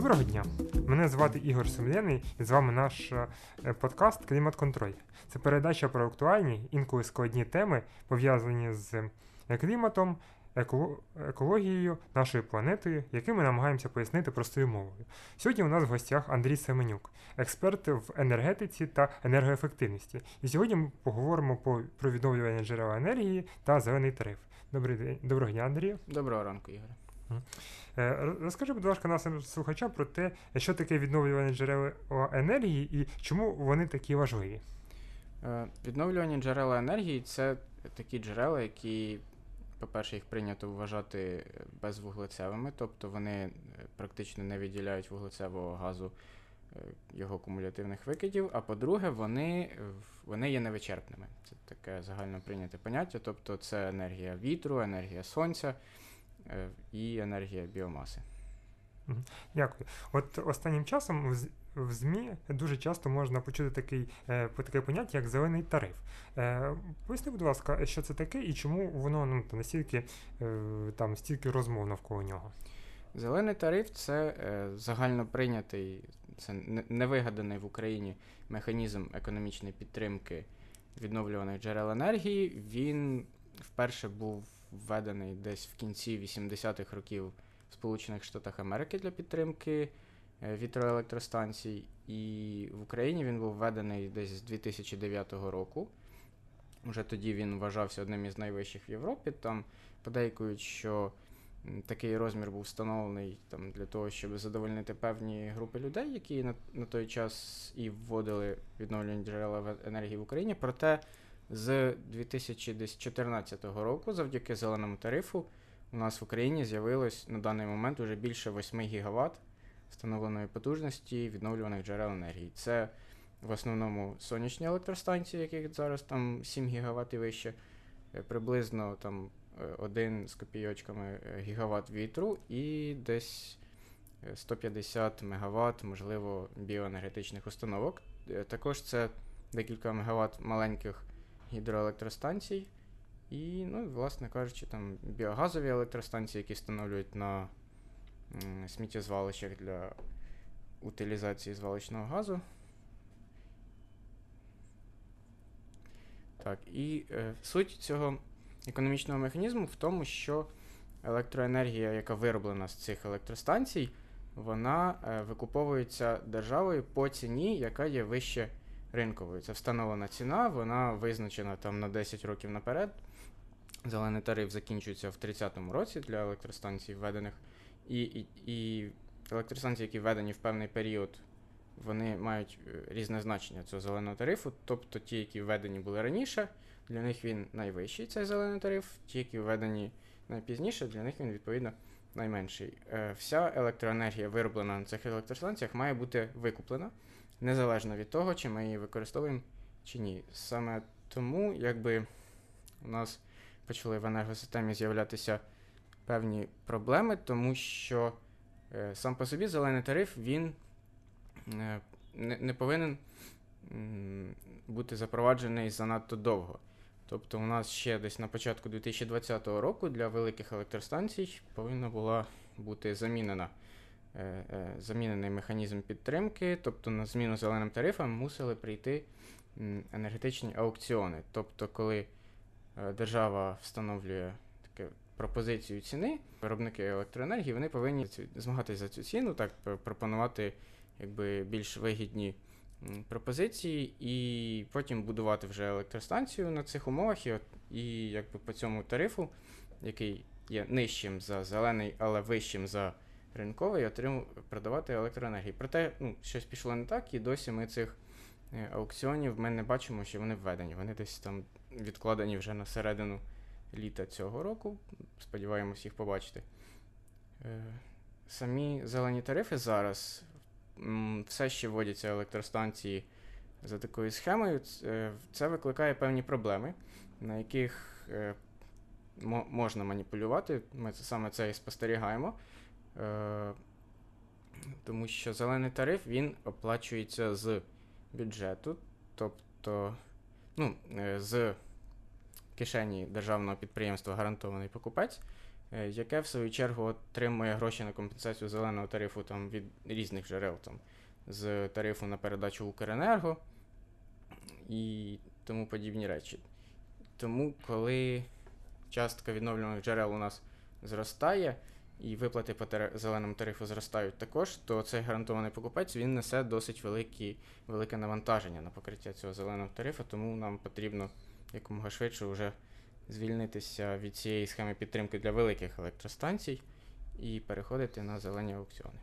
Доброго дня! Мене звати Ігор Сумляний і з вами наш е, подкаст Клімат Контроль. Це передача про актуальні, інколи складні теми, пов'язані з е, кліматом, екологією, нашою планетою, які ми намагаємося пояснити простою мовою. Сьогодні у нас в гостях Андрій Семенюк, експерт в енергетиці та енергоефективності. І сьогодні ми поговоримо по- про відновлювання джерела енергії та зелений тариф. Добрий день, доброго дня, Андрію. Доброго ранку, Ігоре. Е, роз- Розкажи, будь ласка, нашим слухачам про те, що таке відновлювані джерела енергії і чому вони такі важливі. Е, Відновлювані джерела енергії це такі джерела, які, по-перше, їх прийнято вважати безвуглецевими, тобто вони е, практично не виділяють вуглецевого газу його кумулятивних викидів. А по-друге, вони, вони є невичерпними. Це таке загально прийняте поняття, тобто це енергія вітру, енергія сонця і енергія біомаси. Дякую. От останнім часом в, ЗМІ дуже часто можна почути такий, е, таке поняття, як зелений тариф. Е, Поясни, будь ласка, що це таке і чому воно ну, настільки е, там стільки розмов навколо нього. Зелений тариф це е, загально прийнятий, це невигаданий в Україні механізм економічної підтримки відновлюваних джерел енергії. Він вперше був введений десь в кінці 80-х років в Сполучених Штатах Америки для підтримки е, вітроелектростанцій, і в Україні він був введений десь з 2009 року. Уже тоді він вважався одним із найвищих в Європі. Там подейкують, що такий розмір був встановлений там, для того, щоб задовольнити певні групи людей, які на, на той час і вводили відновлені джерела енергії в Україні. Проте з 2014 року, завдяки зеленому тарифу, у нас в Україні з'явилось на даний момент уже більше 8 гігават встановленої потужності відновлюваних джерел енергії. Це в основному сонячні електростанції, яких зараз там 7 гігават і вище, е, приблизно там е, один з копійочками е, гігават вітру і десь е, 150 мегаватт, можливо, біоенергетичних установок. Е, Також це декілька мегаватт маленьких гідроелектростанцій. І, ну, власне кажучи, там біогазові електростанції, які встановлюють на сміттєзвалищах для утилізації звалищного газу. Так, і е, суть цього економічного механізму в тому, що електроенергія, яка вироблена з цих електростанцій, вона е, викуповується державою по ціні, яка є вище ринковою. Це встановлена ціна, вона визначена там на 10 років наперед. Зелений тариф закінчується в 30-му році для електростанцій введених. І, і, і електростанції, які введені в певний період, вони мають е, різне значення цього зеленого тарифу. Тобто ті, які введені були раніше, для них він найвищий цей зелений тариф, ті, які введені найпізніше, для них він відповідно найменший. Е, Вся електроенергія, вироблена на цих електростанціях, має бути викуплена, незалежно від того, чи ми її використовуємо чи ні. Саме тому, якби у нас почали в енергосистемі з'являтися певні проблеми, тому що е, сам по собі зелений тариф він е, не, не повинен бути запроваджений занадто довго. Тобто, у нас ще десь на початку 2020 року для великих електростанцій повинна була бути замінена. е, е, Замінений механізм підтримки, тобто на зміну зеленим тарифам мусили прийти енергетичні аукціони. Тобто, коли е, держава встановлює таке пропозицію ціни, виробники електроенергії вони повинні змагатися за цю ціну, так пропонувати якби більш вигідні пропозиції, і потім будувати вже електростанцію на цих умовах, і, і якби по цьому тарифу, який є нижчим за зелений, але вищим за ринковий, отрим... продавати електроенергію. Проте ну, щось пішло не так, і досі ми цих е, аукціонів ми не бачимо, що вони введені. Вони десь там відкладені вже на середину літа цього року. Сподіваємось їх побачити. Е, Самі зелені тарифи зараз все ще вводяться електростанції за такою схемою. Е, Це викликає певні проблеми, на яких е, можна маніпулювати. Ми це саме це і спостерігаємо. Е, Тому що зелений тариф він оплачується з бюджету, тобто ну, з кишені державного підприємства гарантований покупець. Е, яке в свою чергу отримує гроші на компенсацію зеленого тарифу там, від різних джерел, там, з тарифу на передачу Укренерго і тому подібні речі. Тому, коли частка відновлюваних джерел у нас зростає, і виплати по зеленому тарифу зростають також, то цей гарантований покупець він несе досить великі, велике навантаження на покриття цього зеленого тарифу, тому нам потрібно якомога швидше вже звільнитися від цієї схеми підтримки для великих електростанцій і переходити на зелені аукціони.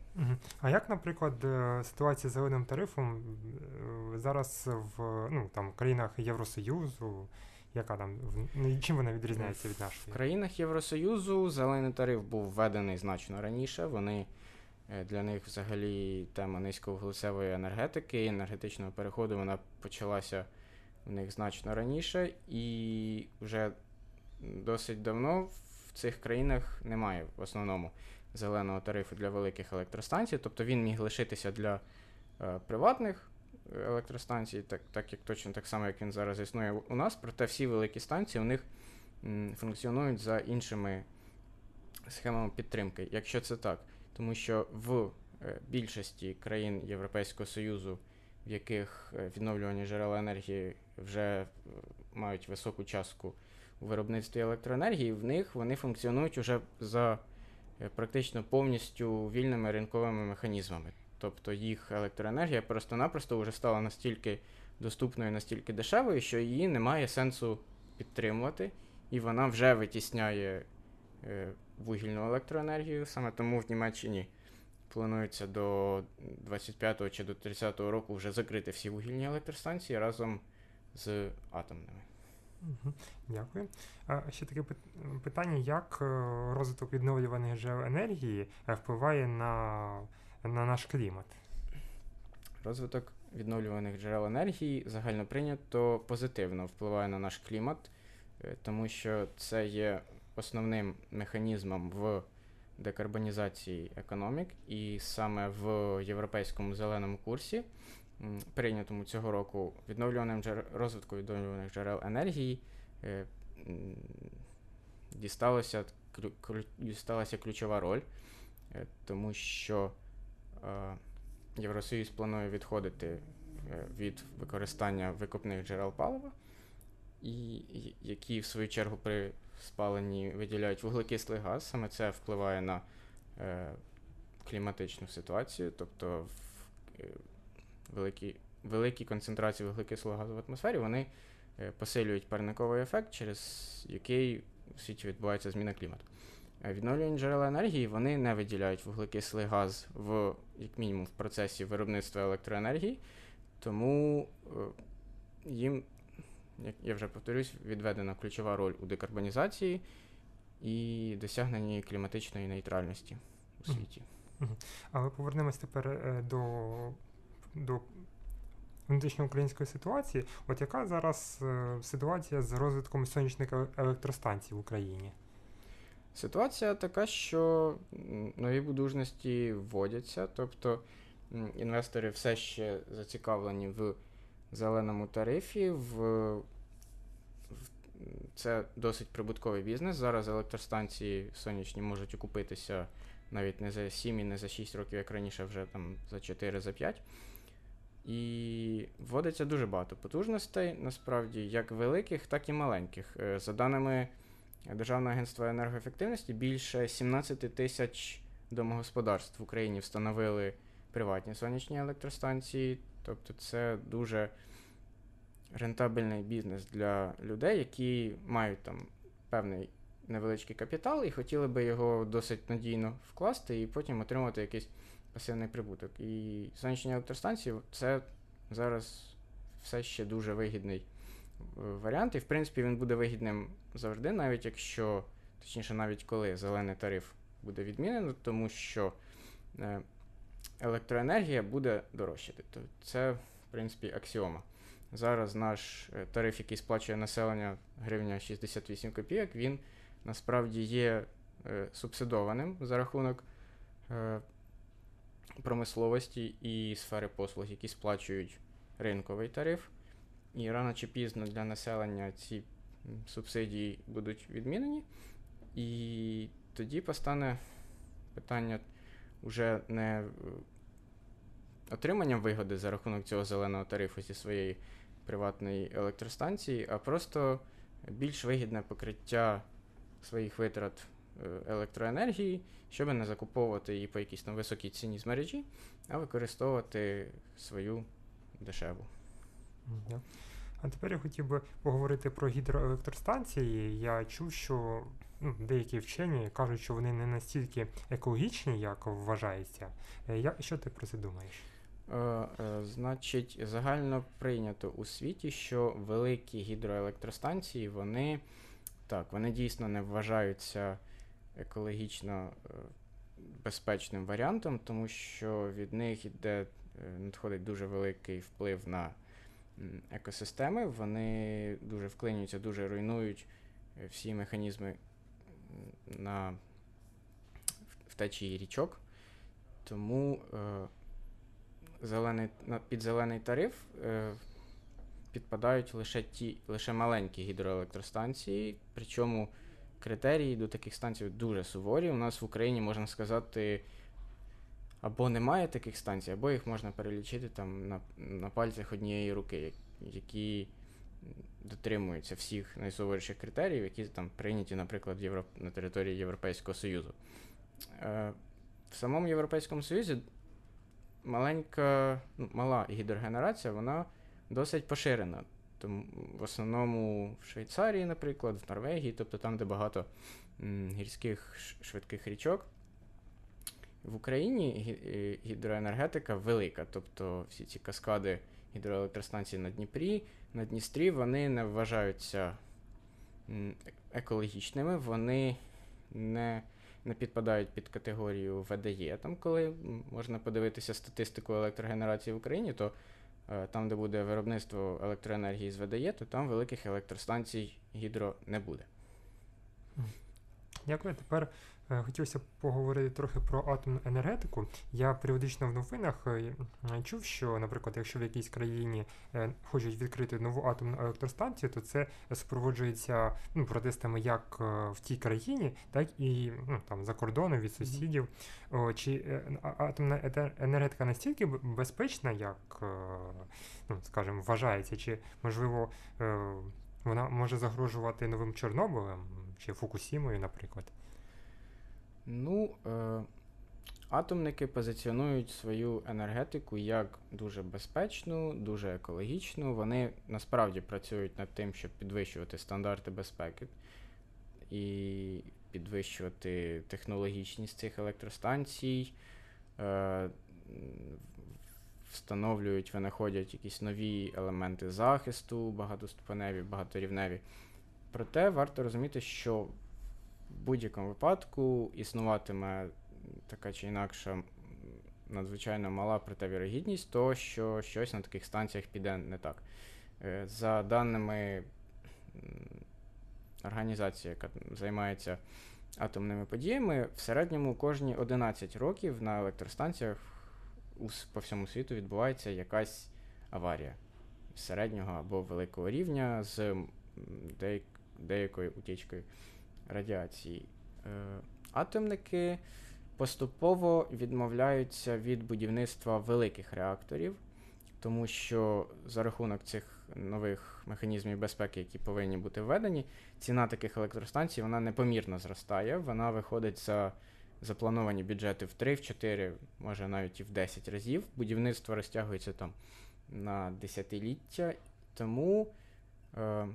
А як, наприклад, е, ситуація з зеленим тарифом е, зараз в ну, там, країнах Євросоюзу? Яка там в- ну, чим вона відрізняється від В нашої? країнах Євросоюзу зелений тариф був введений значно раніше. Вони е, для них взагалі тема низьковуглецевої енергетики, енергетичного переходу вона почалася в них значно раніше, і вже досить давно в цих країнах немає в основному зеленого тарифу для великих електростанцій. Тобто він міг лишитися для е, приватних електростанцій, так, так як точно так само, як він зараз існує у нас, проте всі великі станції у них м, функціонують за іншими схемами підтримки, якщо це так. Тому що в е, більшості країн Європейського Союзу, в яких е, відновлювані джерела енергії вже е, мають високу частку у виробництві електроенергії, в них вони функціонують уже за е, практично повністю вільними ринковими механізмами. Тобто їх електроенергія просто-напросто вже стала настільки доступною, настільки дешевою, що її немає сенсу підтримувати, і вона вже витісняє е, вугільну електроенергію. Саме тому в Німеччині планується до 25 чи до 30-го року вже закрити всі вугільні електростанції разом з атомними. Дякую. Ще таке питання: як е, розвиток відновлюваних джерел енергії е, впливає на, на наш клімат? Розвиток відновлюваних джерел енергії загально прийнято позитивно впливає на наш клімат, е, тому що це є основним механізмом в декарбонізації економік, і саме в європейському зеленому курсі, прийнятому цього року, відновлюваним джер... розвитку відновлюваних джерел енергії е, дісталося, клю... дісталася ключова роль, е, тому що е, Євросоюз планує відходити е, від використання викопних джерел палива, і- які в свою чергу при спаленні виділяють вуглекислий газ. Саме це впливає на е, кліматичну ситуацію, тобто в, е, великі, великі концентрації вуглекислого газу в атмосфері вони е, посилюють парниковий ефект, через який у світі відбувається зміна клімату. Е, Відновлювані джерела енергії вони не виділяють вуглекислий газ в, як мінімум, в процесі виробництва електроенергії, тому е, їм, як я вже повторюсь, відведена ключова роль у декарбонізації і досягненні кліматичної нейтральності у світі. Але повернемось тепер до, до внутрішньоукраїнської ситуації. От яка зараз е, ситуація з розвитком сонячних електростанцій в Україні? Ситуація така, що нові будужності вводяться, тобто інвестори все ще зацікавлені в зеленому тарифі. В, це досить прибутковий бізнес. Зараз електростанції сонячні можуть окупитися навіть не за 7 і не за 6 років, як раніше, вже там за 4, за 5. І вводиться дуже багато потужностей, насправді, як великих, так і маленьких. Е, За даними Державного агентства енергоефективності, більше 17 тисяч домогосподарств в Україні встановили приватні сонячні електростанції. Тобто це дуже рентабельний бізнес для людей, які мають там певний невеличкий капітал і хотіли би його досить надійно вкласти і потім отримати якийсь пасивний прибуток. І сонячні електростанції це зараз все ще дуже вигідний е, варіант, і в принципі він буде вигідним завжди, навіть якщо, точніше, навіть коли зелений тариф буде відмінено, тому що е, електроенергія буде дорожчати. Це, в принципі, аксіома. Зараз наш е, тариф, який сплачує населення гривня 68 копійок, він насправді є субсидованим за рахунок промисловості і сфери послуг, які сплачують ринковий тариф. І рано чи пізно для населення ці субсидії будуть відмінені. І тоді постане питання вже не отриманням вигоди за рахунок цього зеленого тарифу зі своєї приватної електростанції, а просто більш вигідне покриття своїх витрат е, електроенергії, щоб не закуповувати її по якійсь там високій ціні з мережі, а використовувати свою дешеву. А тепер я хотів би поговорити про гідроелектростанції. Я чув, що ну, деякі вчені кажуть, що вони не настільки екологічні, як вважається. Е, я, Що ти про це думаєш? Е, е, Значить, загально прийнято у світі, що великі гідроелектростанції, вони так, вони дійсно не вважаються екологічно е, безпечним варіантом, тому що від них йде, е, надходить дуже великий вплив на екосистеми, вони дуже вклинюються, дуже руйнують е, всі механізми на втечі річок. Тому е, зелений, під зелений тариф е, підпадають лише ті, лише маленькі гідроелектростанції, причому критерії до таких станцій дуже суворі. У нас в Україні, можна сказати, або немає таких станцій, або їх можна перелічити там на на пальцях однієї руки, які дотримуються всіх найсуворіших критеріїв, які там прийняті, наприклад, Європ... на території Європейського Союзу. Е, В самому Європейському Союзі маленька, ну, мала гідрогенерація, вона досить поширена. Тому в основному в Швейцарії, наприклад, в Норвегії, тобто там, де багато гірських швидких річок. В Україні е, гідроенергетика велика, тобто всі ці каскади гідроелектростанцій на Дніпрі, на Дністрі, вони не вважаються екологічними, вони не не підпадають під категорію ВДЄ. Там, коли можна подивитися статистику електрогенерації в Україні, то там, де буде виробництво електроенергії з ВДЄ, то там великих електростанцій гідро не буде. Дякую. Тепер Е, хотілося поговорити трохи про атомну енергетику. Я періодично в новинах е, чув, що, наприклад, якщо в якійсь країні е, хочуть відкрити нову атомну електростанцію, то це супроводжується ну, протестами як в тій країні, так і ну, там за кордоном від сусідів. Чи атомна енергетика настільки безпечна, як ну, скажімо, вважається, чи можливо вона може загрожувати новим Чорнобилем чи Фукусімою, наприклад? Ну, е, атомники позиціонують свою енергетику як дуже безпечну, дуже екологічну. Вони насправді працюють над тим, щоб підвищувати стандарти безпеки і підвищувати технологічність цих електростанцій. Е, Встановлюють, винаходять якісь нові елементи захисту, багатоступеневі, багаторівневі. Проте варто розуміти, що в будь-якому випадку існуватиме така чи інакша надзвичайно мала проте вірогідність, того, що щось на таких станціях піде не так. Е, за даними організації, яка займається атомними подіями, в середньому кожні 11 років на електростанціях по всьому світу відбувається якась аварія середнього або великого рівня з деякою утічкою радіації. Е, атомники поступово відмовляються від будівництва великих реакторів, тому що за рахунок цих нових механізмів безпеки, які повинні бути введені, ціна таких електростанцій вона непомірно зростає. Вона виходить за заплановані бюджети в 3, в 4, може навіть і в 10 разів. Будівництво розтягується там на десятиліття. Тому. Е,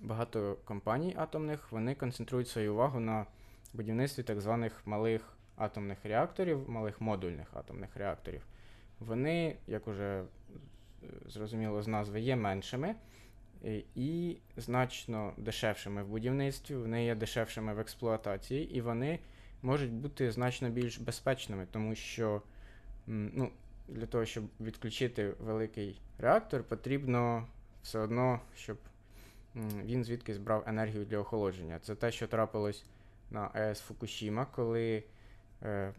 багато компаній атомних вони концентрують свою увагу на будівництві так званих малих атомних реакторів, малих модульних атомних реакторів. Вони, як уже е, зрозуміло з назви, є меншими і значно дешевшими в будівництві, вони є дешевшими в експлуатації, і вони можуть бути значно більш безпечними, тому що ну, для того, щоб відключити великий реактор, потрібно все одно, щоб він звідкись брав енергію для охолодження. Це те, що трапилось на АЕС Фукушіма, коли е,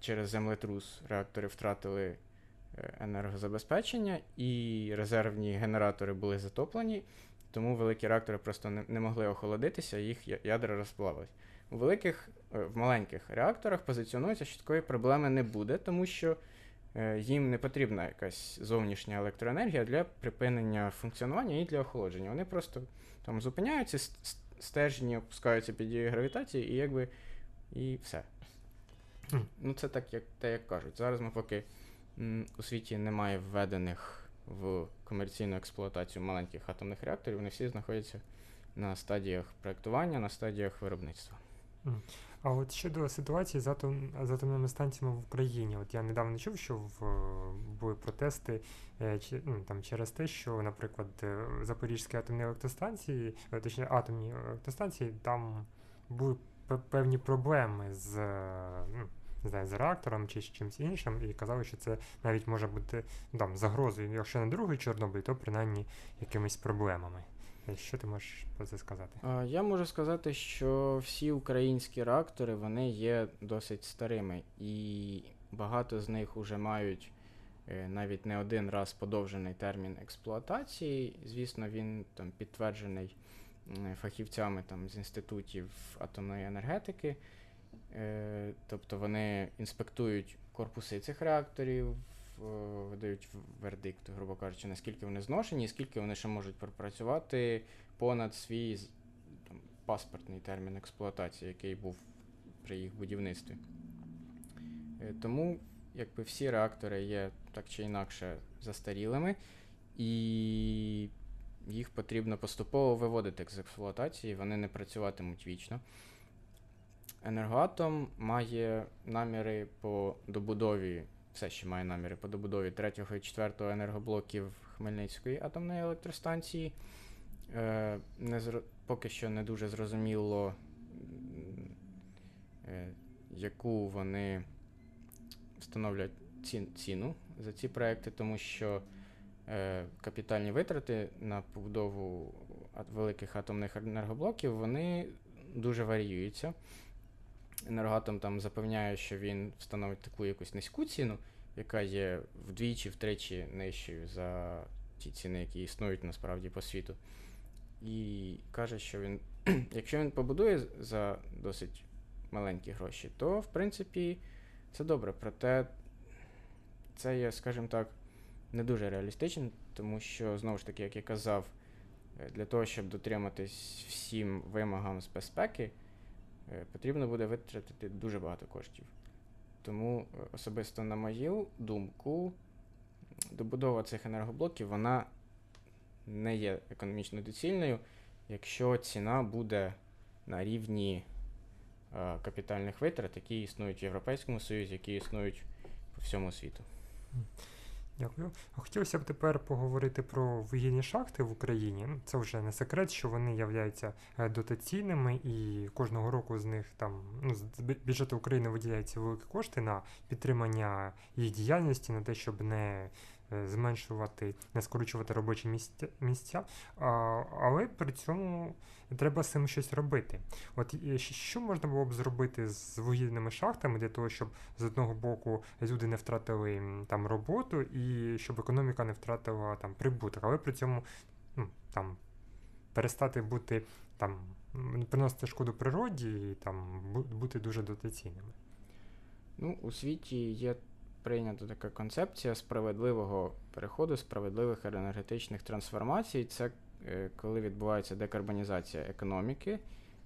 через землетрус реактори втратили е, енергозабезпечення, і резервні генератори були затоплені, тому великі реактори просто не, не могли охолодитися, їх ядра розплавились. у великих, е, в маленьких реакторах позиціонується, що такої проблеми не буде, тому що їм не потрібна якась зовнішня електроенергія для припинення функціонування і для охолодження. Вони просто там зупиняються, стержні опускаються під дією гравітації, і якби і все. Ну, це так, як те, як кажуть. Зараз ми поки м, у світі немає введених в комерційну експлуатацію маленьких атомних реакторів, вони всі знаходяться на стадіях проєктування, на стадіях виробництва. А от щодо ситуації з, атом, з атомними станціями в Україні, от я недавно чув, що в, були протести е, ну, там, через те, що, наприклад, е, Запорізькі атомні електростанції, е, точніше атомні електростанції, там були пе- певні проблеми з, ну, не знаю, з реактором чи з чимось іншим, і казали, що це навіть може бути там, загрозою, якщо не другий Чорнобиль, то принаймні якимись проблемами. Що ти можеш про це сказати? Я можу сказати, що всі українські реактори вони є досить старими, і багато з них вже мають е, навіть не один раз подовжений термін експлуатації. Звісно, він там підтверджений фахівцями там, з інститутів атомної енергетики. Е, Тобто вони інспектують корпуси цих реакторів, видають вердикт, грубо кажучи, наскільки вони зношені, і скільки вони ще можуть пропрацювати понад свій там, паспортний термін експлуатації, який був при їх будівництві. Е, Тому якби всі реактори є так чи інакше застарілими, і їх потрібно поступово виводити з експлуатації, вони не працюватимуть вічно. Енергоатом має наміри по добудові, все ще має наміри по добудові 3 і 4 енергоблоків Хмельницької атомної електростанції. Е, не зро... Поки що не дуже зрозуміло, е, яку вони встановлять ці... ціну за ці проекти, тому що е, капітальні витрати на побудову великих атомних енергоблоків вони дуже варіюються. Енергоатом там запевняє, що він встановить таку якусь низьку ціну, яка є вдвічі-втричі нижчою за ті ціни, які існують насправді по світу. І каже, що він, якщо він побудує за досить маленькі гроші, то в принципі це добре. Проте це є, скажімо так, не дуже реалістично, тому що, знову ж таки, як я казав, е, для того, щоб дотриматись всім вимогам з безпеки, потрібно буде витратити дуже багато коштів. Тому е, особисто на мою думку, добудова цих енергоблоків вона не є економічно доцільною, якщо ціна буде на рівні е, капітальних витрат, які існують в Європейському Союзі, які існують по всьому світу. Дякую. Хотілося б тепер поговорити про вугільні шахти в Україні. Це вже не секрет, що вони являються е, дотаційними, і кожного року з них там ну, з бюджету України виділяються великі кошти на підтримання їх діяльності, на те, щоб не зменшувати, не скорочувати робочі місця, місця. А, але при цьому треба з цим щось робити. От що можна було б зробити з вугільними шахтами для того, щоб з одного боку люди не втратили там роботу і щоб економіка не втратила там прибуток, але при цьому ну, там перестати бути там приносити шкоду природі і там бути дуже дотаційними. Ну, у світі є прийнята така концепція справедливого переходу, справедливих енергетичних трансформацій. Це е, коли відбувається декарбонізація економіки,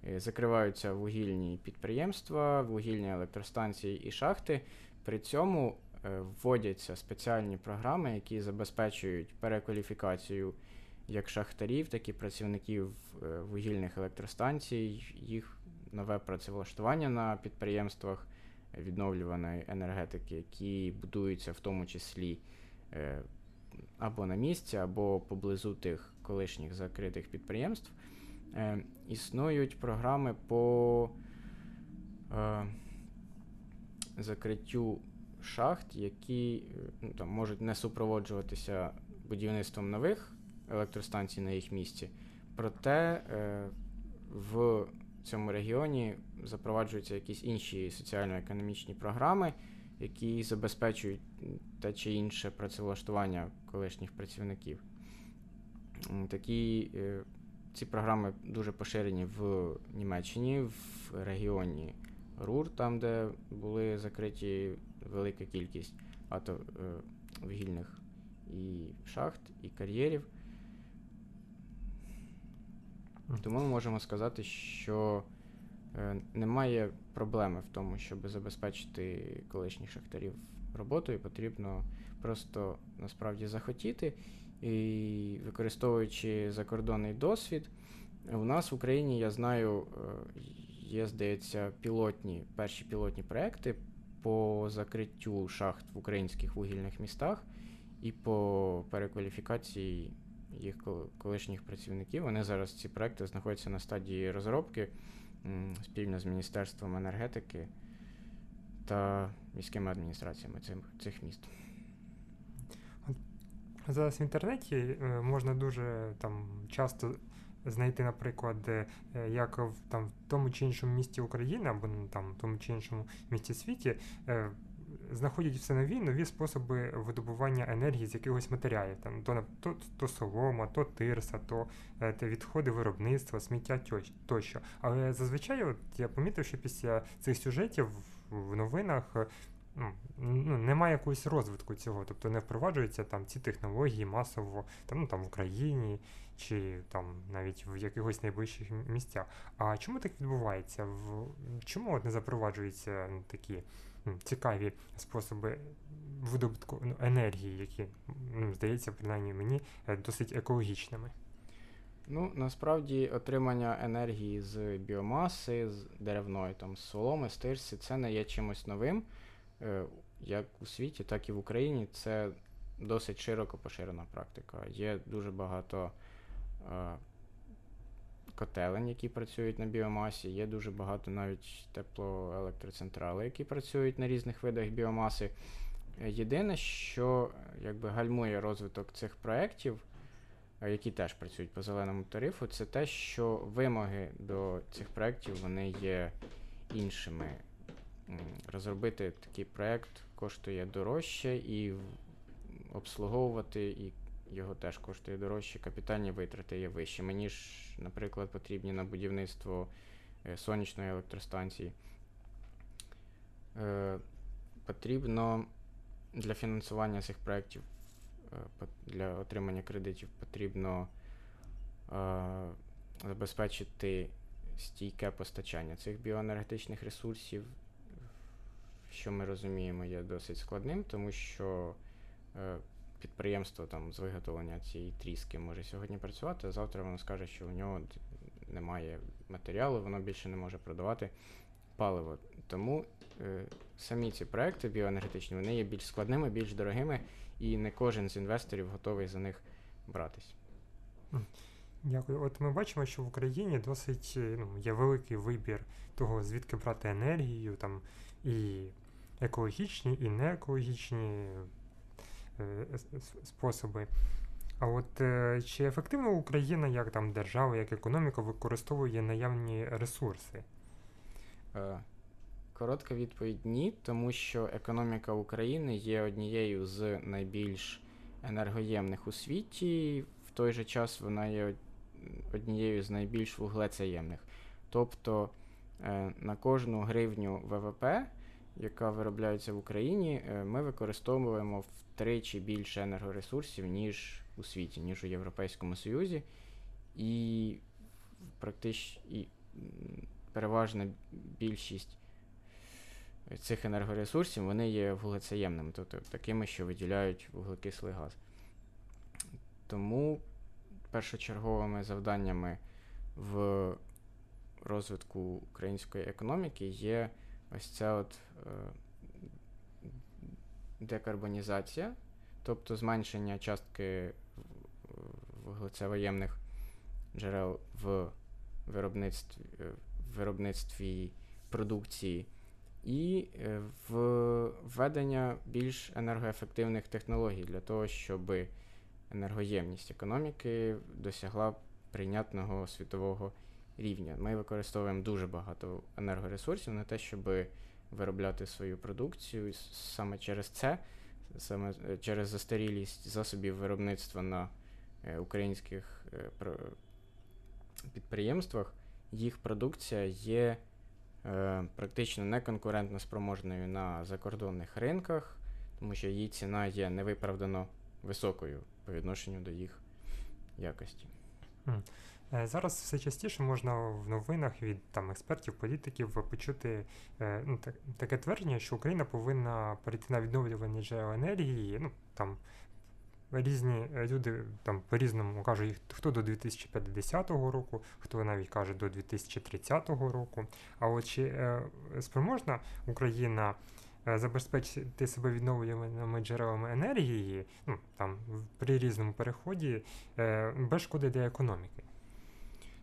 е, закриваються вугільні підприємства, вугільні електростанції і шахти. При цьому е, вводяться спеціальні програми, які забезпечують перекваліфікацію як шахтарів, так і працівників вугільних електростанцій, їх нове працевлаштування на підприємствах відновлюваної енергетики, які будуються в тому числі е, або на місці, або поблизу тих колишніх закритих підприємств. Е, Існують програми по е, закриттю шахт, які ну, там, можуть не супроводжуватися будівництвом нових електростанцій на їх місці. Проте е, в цьому регіоні запроваджуються якісь інші соціально-економічні програми, які забезпечують те чи інше працевлаштування колишніх працівників. Такі е, ці програми дуже поширені в Німеччині, в регіоні Рур, там, де були закриті велика кількість вугільних і шахт, і кар'єрів. Тому ми можемо сказати, що е, немає проблеми в тому, щоб забезпечити колишніх шахтарів роботою, потрібно просто насправді захотіти. І використовуючи закордонний досвід, у нас в Україні, я знаю, е, є, здається, пілотні, перші пілотні проекти по закриттю шахт в українських вугільних містах і по перекваліфікації їх колишніх працівників. Вони зараз ці проекти знаходяться на стадії розробки спільно з Міністерством енергетики та міськими адміністраціями цих міст. Зараз в інтернеті е, можна дуже там часто знайти, наприклад, е, як в там в тому чи іншому місті України або ну, там в тому чи іншому місті світі. Е, знаходять все нові нові способи видобування енергії з якихось матеріалів. Там То то, то солома, то тирса, то те відходи виробництва, сміття тощо. Але зазвичай от я помітив, що після цих сюжетів в новинах ну, ну, немає якогось розвитку цього, тобто не впроваджуються там ці технології масово там, ну, там в Україні чи там навіть в якихось найближчих місцях. А чому так відбувається? В Чому от не запроваджуються такі цікаві способи видобутку ну, енергії, які, здається, принаймні мені е, досить екологічними? Ну, насправді отримання енергії з біомаси, з деревної, там, з соломи, з тирси, це не є чимось новим. Е, як у світі, так і в Україні це досить широко поширена практика. Є дуже багато е, котелень, які працюють на біомасі, є дуже багато навіть теплоелектроцентралей, які працюють на різних видах біомаси. Єдине, що якби гальмує розвиток цих проєктів, е, які теж працюють по зеленому тарифу, це те, що вимоги до цих проєктів вони є іншими розробити такий проєкт коштує дорожче і обслуговувати і його теж коштує дорожче, капітальні витрати є вищими, ніж, наприклад, потрібні на будівництво е, сонячної електростанції. Е, потрібно для фінансування цих проєктів, е, для отримання кредитів потрібно забезпечити стійке постачання цих біоенергетичних ресурсів що ми розуміємо, є досить складним, тому що підприємство там з виготовлення цієї тріски може сьогодні працювати, а завтра воно скаже, що у нього немає матеріалу, воно більше не може продавати паливо. Тому е, самі ці проекти біоенергетичні вони є більш складними, більш дорогими, і не кожен з інвесторів готовий за них братись. Дякую. От ми бачимо, що в Україні досить е, ну, є великий вибір того, звідки брати енергію, там і екологічні, і неекологічні способи. А от е, чи ефективно Україна як там держава, як економіка використовує наявні ресурси? Коротка відповідь ні, тому що економіка України є однією з найбільш енергоємних у світі, в той же час вона є однією з найбільш вуглецеємних. Тобто е, на кожну гривню ВВП, яка виробляється в Україні, е, ми використовуємо втричі більше енергоресурсів, ніж у світі, ніж у Європейському Союзі. І практично і переважна більшість цих енергоресурсів вони є вуглецеємними, тобто такими, що виділяють вуглекислий газ. Тому першочерговими завданнями в розвитку української економіки є ось ця от е, декарбонізація, тобто зменшення частки вуглецевоємних джерел в виробництві, е, виробництві продукції. І е, введення більш енергоефективних технологій для того, щоб енергоємність економіки досягла прийнятного світового рівня. Ми використовуємо дуже багато енергоресурсів на те, щоб виробляти свою продукцію. Саме через це, саме е, через застарілість засобів виробництва на е, українських е, підприємствах їх продукція є практично неконкурентно спроможною на закордонних ринках, тому що її ціна є невиправдано високою по відношенню до їх якості. Е, зараз все частіше можна в новинах від там експертів, політиків почути е, ну, так, таке твердження, що Україна повинна перейти на відновлювані джерела енергії. Ну там різні люди там по-різному кажуть, хто до 2050 року, хто навіть каже до 2030 року. А от чи е, спроможна Україна е, забезпечити себе відновлюваними джерелами енергії, ну там при різному переході е, без шкоди для економіки?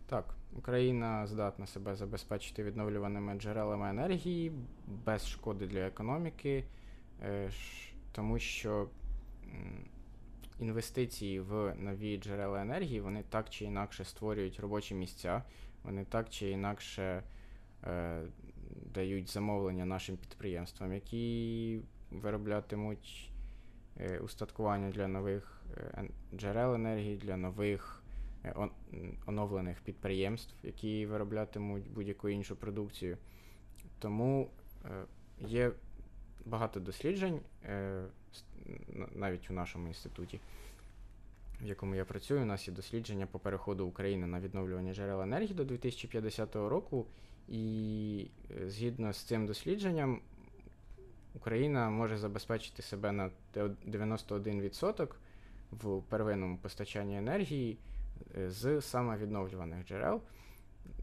Так, Україна здатна себе забезпечити відновлюваними джерелами енергії без шкоди для економіки, е, тому що інвестиції в нові джерела енергії вони так чи інакше створюють робочі місця, вони так чи інакше е, дають замовлення нашим підприємствам, які вироблятимуть е, устаткування для нових джерел енергії, для нових оновлених підприємств, які вироблятимуть будь-яку іншу продукцію. Тому е, є багато досліджень е, навіть у нашому інституті, в якому я працюю, у нас є дослідження по переходу України на відновлювання джерел енергії до 2050 року. І е, згідно з цим дослідженням, Україна може забезпечити себе на 91% в первинному постачанні енергії е, з саме відновлюваних джерел.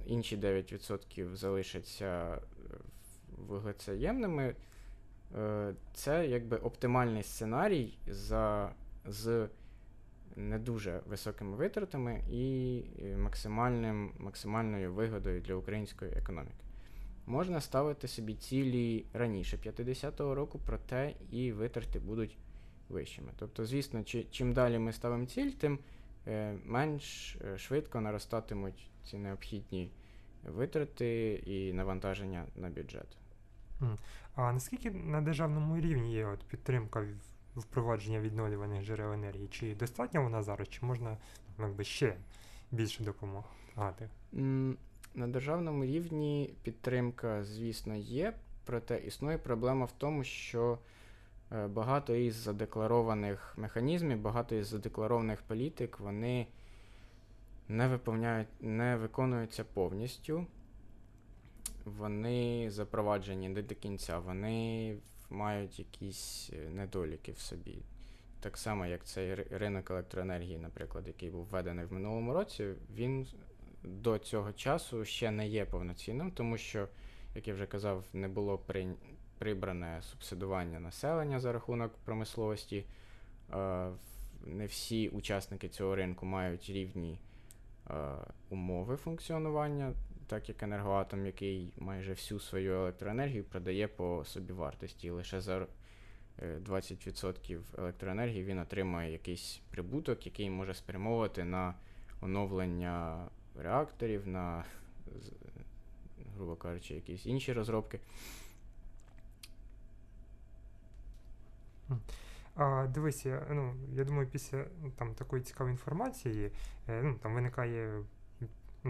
Інші 9% залишаться е, вуглецеємними. Е, це якби оптимальний сценарій за, з не дуже високими витратами і максимальним, максимальною вигодою для української економіки. Можна ставити собі цілі раніше 50-го року, проте і витрати будуть вищими. Тобто, звісно, чи, чим далі ми ставимо ціль, тим е, менш е, швидко наростатимуть ці необхідні витрати і навантаження на бюджет. А наскільки на державному рівні є от підтримка впровадження відновлюваних джерел енергії? Чи достатньо вона зараз, чи можна якби, ще більше допомагати? На державному рівні підтримка, звісно, є, проте існує проблема в тому, що е, багато із задекларованих механізмів, багато із задекларованих політик, вони не виповняють, не виконуються повністю вони запроваджені не до кінця, вони мають якісь е, недоліки в собі. Так само, як цей ринок електроенергії, наприклад, який був введений в минулому році, він до цього часу ще не є повноцінним, тому що, як я вже казав, не було при... прибране субсидування населення за рахунок промисловості. Не всі учасники цього ринку мають рівні умови функціонування так як енергоатом, який майже всю свою електроенергію продає по собівартості. Лише за 20% е, електроенергії він отримує якийсь прибуток, який може спрямовувати на оновлення реакторів, на, грубо кажучи, якісь інші розробки. А, Дивися, ну я думаю, після ну, там такої цікавої інформації е, ну, там виникає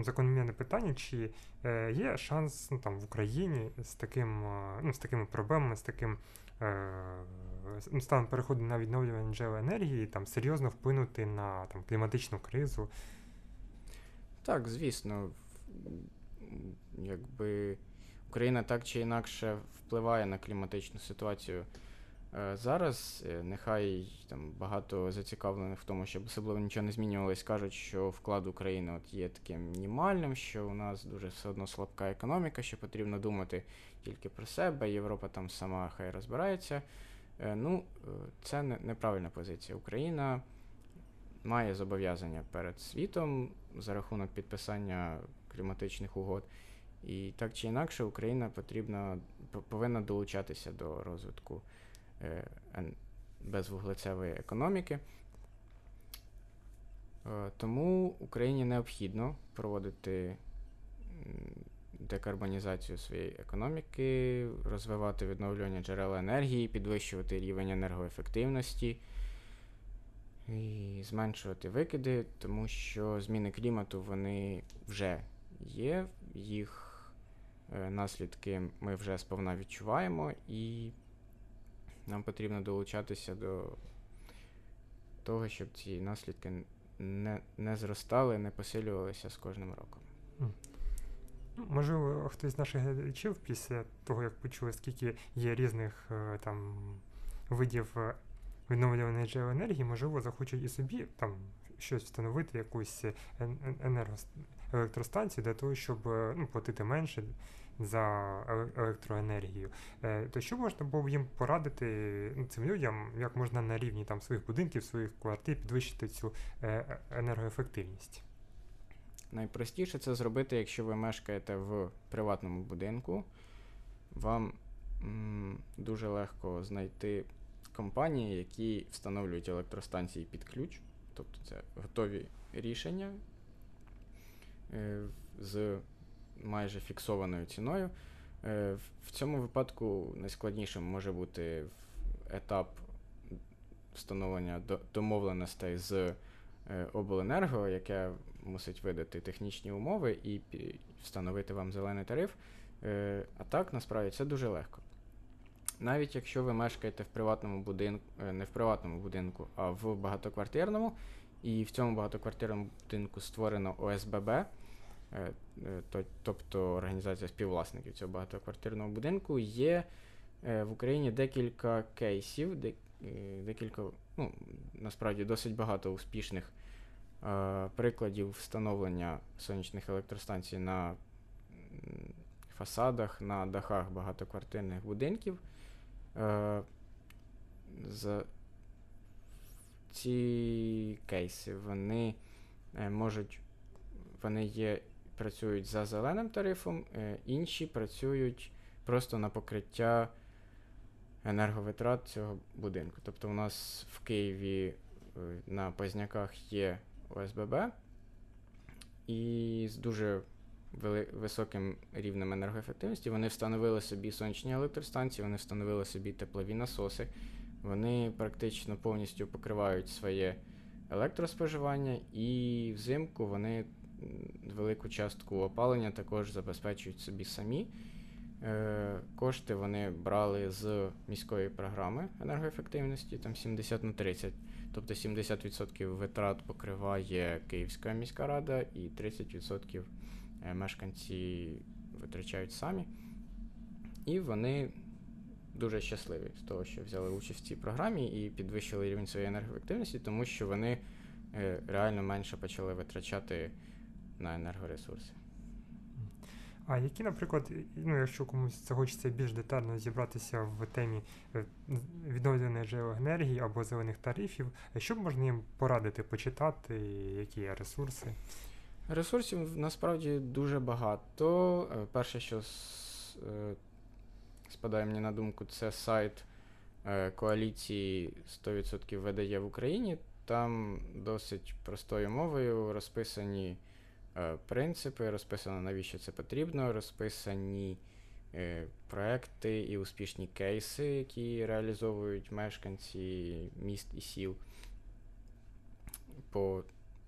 закономірне питання, чи е, є шанс ну, там, в Україні з таким, е, ну, з такими проблемами, з таким е, ну, станом переходу на відновлювання джерел енергії, там серйозно вплинути на там, кліматичну кризу? Так, звісно. Якби Україна так чи інакше впливає на кліматичну ситуацію. Е, зараз е, нехай там багато зацікавлених в тому, щоб особливо нічого не змінювалось, кажуть, що вклад України от є таким мінімальним, що у нас дуже все одно слабка економіка, що потрібно думати тільки про себе. Європа там сама хай розбирається. Е, ну, це неправильна позиція. Україна має зобов'язання перед світом за рахунок підписання кліматичних угод. І так чи інакше, Україна потрібна повинна долучатися до розвитку. Е, безвуглецевої економіки. Е, тому Україні необхідно проводити декарбонізацію своєї економіки, розвивати відновлювання джерел енергії, підвищувати рівень енергоефективності. і зменшувати викиди, тому що зміни клімату вони вже є, їх е, наслідки ми вже сповна відчуваємо, і нам потрібно долучатися до того, щоб ці наслідки не, не зростали, не посилювалися з кожним роком. Можливо, хтось з наших глядачів після того, як почули, скільки є різних е, там видів е, відновлюваної джерел енергії, можливо, захочуть і собі там щось встановити, якусь е, електростанцію для того, щоб е, ну, платити менше за електроенергію. Е, То що можна було б їм порадити ну, цим людям, як можна на рівні там своїх будинків, своїх квартир підвищити цю е, енергоефективність? Найпростіше це зробити, якщо ви мешкаєте в приватному будинку. Вам м, дуже легко знайти компанії, які встановлюють електростанції під ключ. Тобто це готові рішення з майже фіксованою ціною. Е, в- цьому випадку найскладнішим може бути етап встановлення домовленостей з е, обленерго, яке мусить видати технічні умови і встановити вам зелений тариф. Е, А так, насправді, це дуже легко. Навіть якщо ви мешкаєте в приватному будинку, не в приватному будинку, а в багатоквартирному, і в цьому багатоквартирному будинку створено ОСББ, е, е, то- тобто організація співвласників цього багатоквартирного будинку, є е, в Україні декілька кейсів, декілька, ну, насправді досить багато успішних прикладів встановлення сонячних електростанцій на фасадах, на дахах багатоквартирних будинків. За ці кейси вони е, можуть, вони є, працюють за зеленим тарифом, е, інші працюють просто на покриття енерговитрат цього будинку. Тобто у нас в Києві е, на Позняках є ОСББ і з дуже високим рівнем енергоефективності вони встановили собі сонячні електростанції, вони встановили собі теплові насоси. Вони практично повністю покривають своє електроспоживання, і взимку вони велику частку опалення також забезпечують собі самі. Е, Кошти вони брали з міської програми енергоефективності, там 70 на 30. Тобто 70% витрат покриває Київська міська рада і 30% е, мешканці витрачають самі. І вони дуже щасливі з того, що взяли участь в цій програмі і підвищили рівень своєї енергоефективності, тому що вони е, реально менше почали витрачати на енергоресурси. А які, наприклад, ну, якщо комусь захочеться більш детально зібратися в темі е, джерел енергії або зелених тарифів, що б можна їм порадити, почитати, які є ресурси? Ресурсів насправді дуже багато. Е, Перше, що спадає мені на думку, це сайт е, коаліції 100% видає в Україні. Там досить простою мовою розписані е, принципи, розписано, навіщо це потрібно, розписані е, проекти і успішні кейси, які реалізовують мешканці міст і сіл по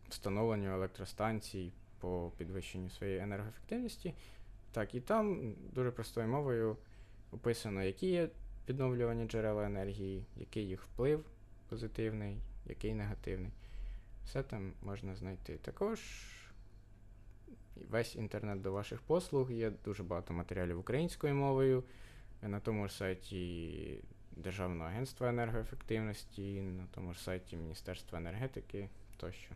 встановленню електростанцій, по підвищенню своєї енергоефективності. Так, і там дуже простою мовою описано, які є відновлювані джерела енергії, який їх вплив позитивний, який негативний. Все там можна знайти. Також весь інтернет до ваших послуг, є дуже багато матеріалів українською мовою. На тому ж сайті Державного агентства енергоефективності, на тому ж сайті Міністерства енергетики тощо.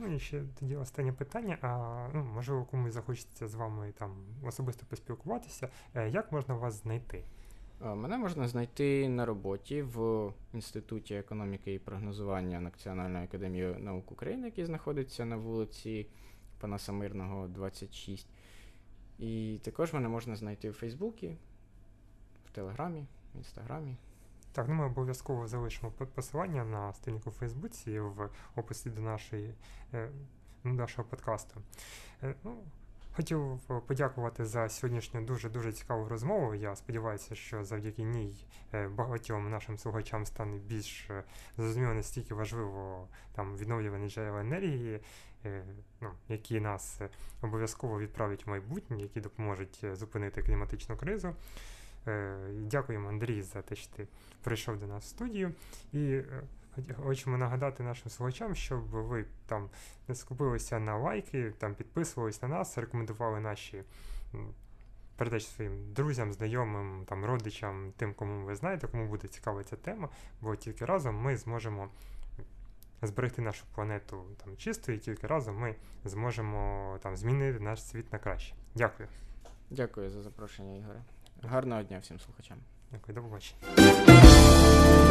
Ну і ще тоді останнє питання. А ну, можливо, комусь захочеться з вами там особисто поспілкуватися. Е, Як можна вас знайти? Мене можна знайти на роботі в Інституті економіки і прогнозування Національної академії наук України, який знаходиться на вулиці Панаса Мирного, 26. І також мене можна знайти в Фейсбуці, в Телеграмі, в Інстаграмі. Так, ну ми обов'язково залишимо по- посилання на сторінку в Фейсбуці в описі до нашої, е, нашого подкасту. Е, Ну, Хотів подякувати за сьогоднішню дуже дуже цікаву розмову. Я сподіваюся, що завдяки ній е, багатьом нашим слухачам стане більш зрозуміло настільки важливо там відновлювані джерела енергії, ну, які нас обов'язково відправлять в майбутнє, які допоможуть зупинити кліматичну кризу. Е, Дякуємо, Андрій, за те, що ти прийшов до нас в студію. І е, хочемо нагадати нашим слухачам, щоб ви там не скупилися на лайки, там підписувались на нас, рекомендували наші передачі своїм друзям, знайомим, там, родичам, тим, кому ви знаєте, кому буде цікава ця тема, бо тільки разом ми зможемо зберегти нашу планету там чистою, і тільки разом ми зможемо там змінити наш світ на краще. Дякую. Дякую за запрошення, Ігоре. Гарного дня всім слухачам. Дякую, до побачення.